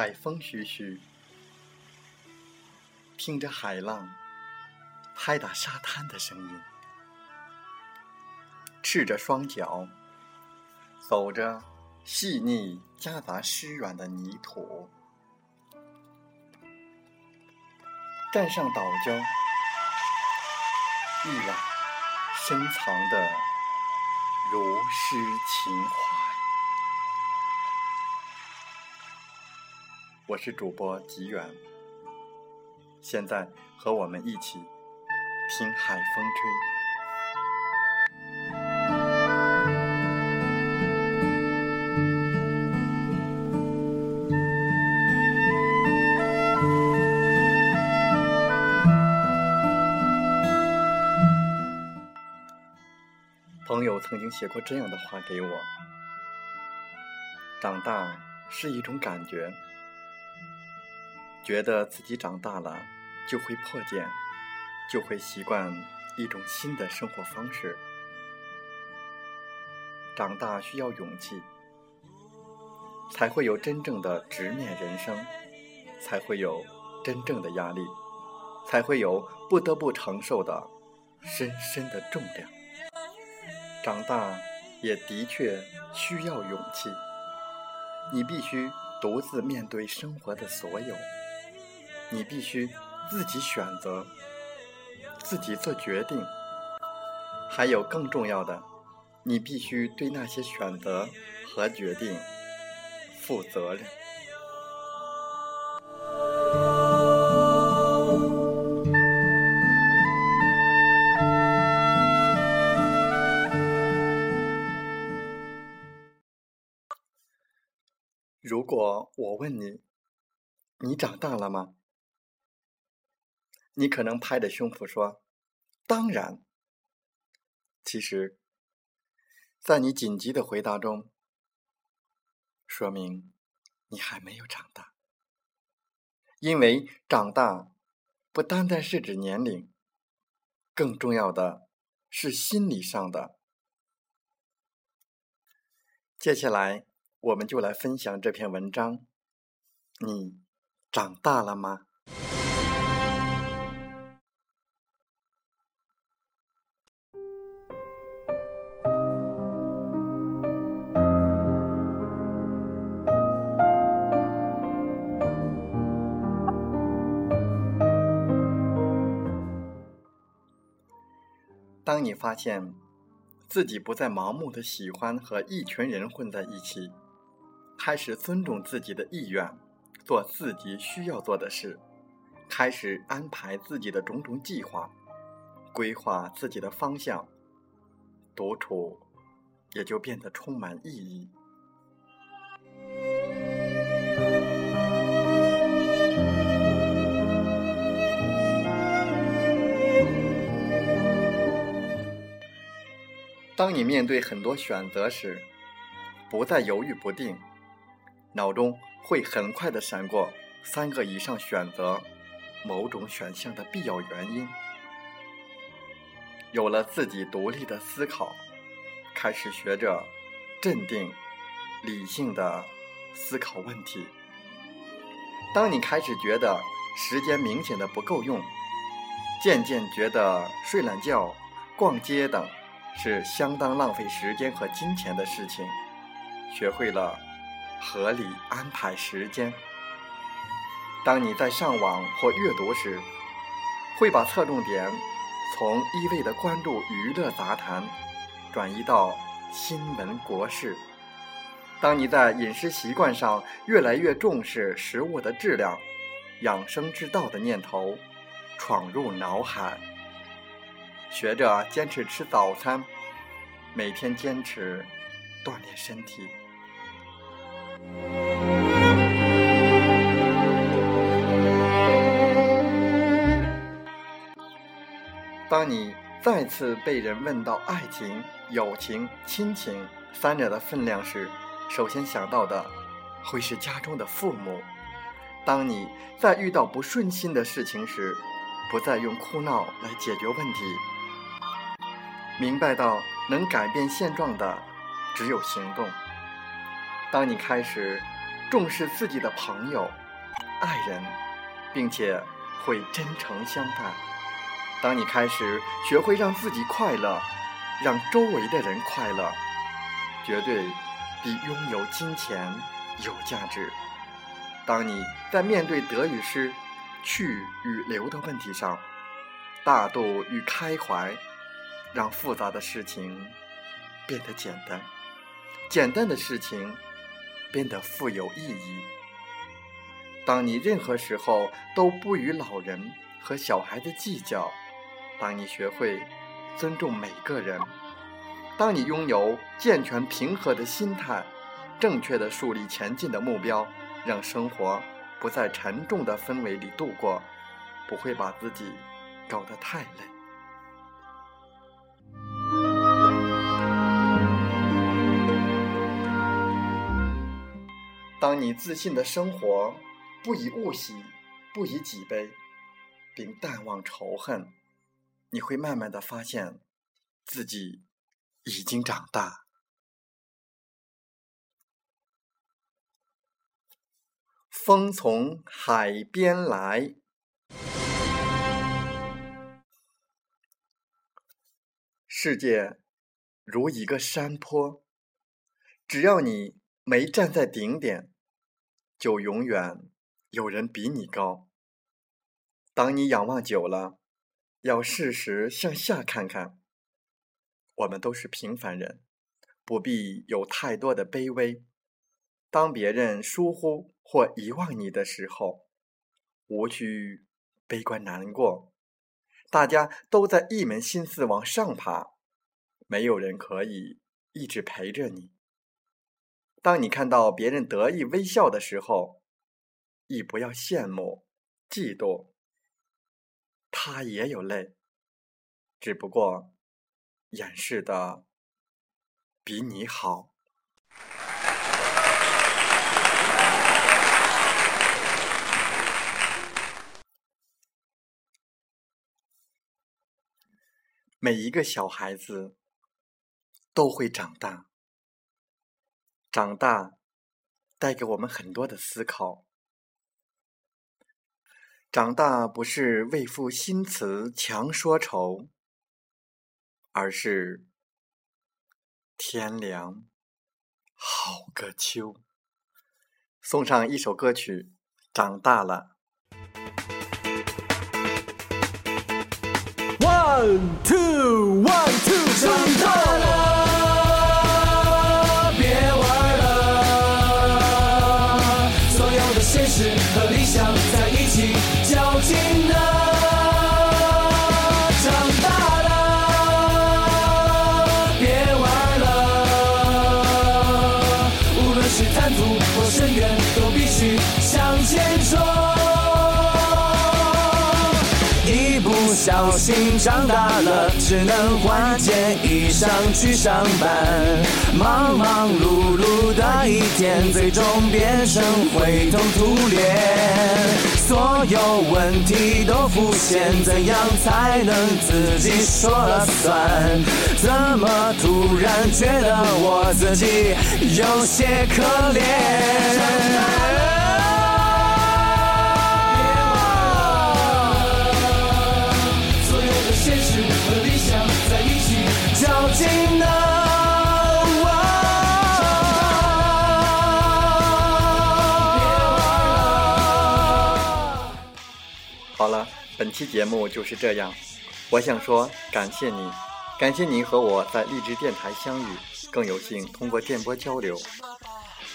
海风徐徐，听着海浪拍打沙滩的声音，赤着双脚走着细腻夹杂湿软的泥土，站上岛礁，一览深藏的如诗情怀。我是主播吉远，现在和我们一起听海风吹。朋友曾经写过这样的话给我：长大是一种感觉。觉得自己长大了，就会破茧，就会习惯一种新的生活方式。长大需要勇气，才会有真正的直面人生，才会有真正的压力，才会有不得不承受的深深的重量。长大也的确需要勇气，你必须独自面对生活的所有。你必须自己选择，自己做决定。还有更重要的，你必须对那些选择和决定负责任。如果我问你，你长大了吗？你可能拍着胸脯说：“当然。”其实，在你紧急的回答中，说明你还没有长大。因为长大不单单是指年龄，更重要的是心理上的。接下来，我们就来分享这篇文章。你长大了吗？当你发现自己不再盲目的喜欢和一群人混在一起，开始尊重自己的意愿，做自己需要做的事，开始安排自己的种种计划，规划自己的方向，独处也就变得充满意义。当你面对很多选择时，不再犹豫不定，脑中会很快的闪过三个以上选择某种选项的必要原因。有了自己独立的思考，开始学着镇定、理性的思考问题。当你开始觉得时间明显的不够用，渐渐觉得睡懒觉、逛街等。是相当浪费时间和金钱的事情。学会了合理安排时间。当你在上网或阅读时，会把侧重点从一味的关注娱乐杂谈，转移到新闻国事。当你在饮食习惯上越来越重视食物的质量，养生之道的念头闯入脑海。学着坚持吃早餐，每天坚持锻炼身体。当你再次被人问到爱情、友情、亲情三者的分量时，首先想到的会是家中的父母。当你在遇到不顺心的事情时，不再用哭闹来解决问题。明白到能改变现状的只有行动，当你开始重视自己的朋友、爱人，并且会真诚相待；当你开始学会让自己快乐，让周围的人快乐，绝对比拥有金钱有价值。当你在面对得与失、去与留的问题上，大度与开怀，让复杂的事情变得简单，简单的事情变得富有意义。当你任何时候都不与老人和小孩子计较，当你学会尊重每个人，当你拥有健全平和的心态，正确的树立前进的目标，让生活不在沉重的氛围里度过，不会把自己。搞得太累。当你自信的生活，不以物喜，不以己悲，并淡忘仇恨，你会慢慢的发现，自己已经长大。风从海边来。世界如一个山坡，只要你没站在顶点，就永远有人比你高。当你仰望久了，要适时向下看看。我们都是平凡人，不必有太多的卑微。当别人疏忽或遗忘你的时候，无需悲观难过。大家都在一门心思往上爬，没有人可以一直陪着你。当你看到别人得意微笑的时候，亦不要羡慕、嫉妒。他也有泪，只不过掩饰的比你好。每一个小孩子都会长大，长大带给我们很多的思考。长大不是为赋新词强说愁，而是天凉好个秋。送上一首歌曲，《长大了》。One 现实和理想在一起交集小心长大了，只能换件衣裳去上班。忙忙碌碌的一天，最终变成灰头土脸。所有问题都浮现，怎样才能自己说了算？怎么突然觉得我自己有些可怜？好了，本期节目就是这样。我想说，感谢你，感谢您和我在励志电台相遇，更有幸通过电波交流。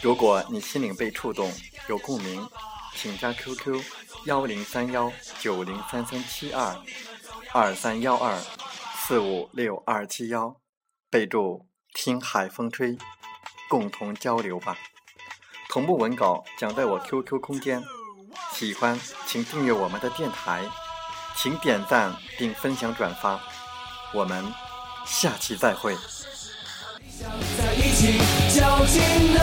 如果你心灵被触动，有共鸣，请加 QQ 幺零三幺九零三三七二二三幺二四五六二七幺，备注听海风吹，共同交流吧。同步文稿将在我 QQ 空间。喜欢，请订阅我们的电台，请点赞并分享转发，我们下期再会。在一起较劲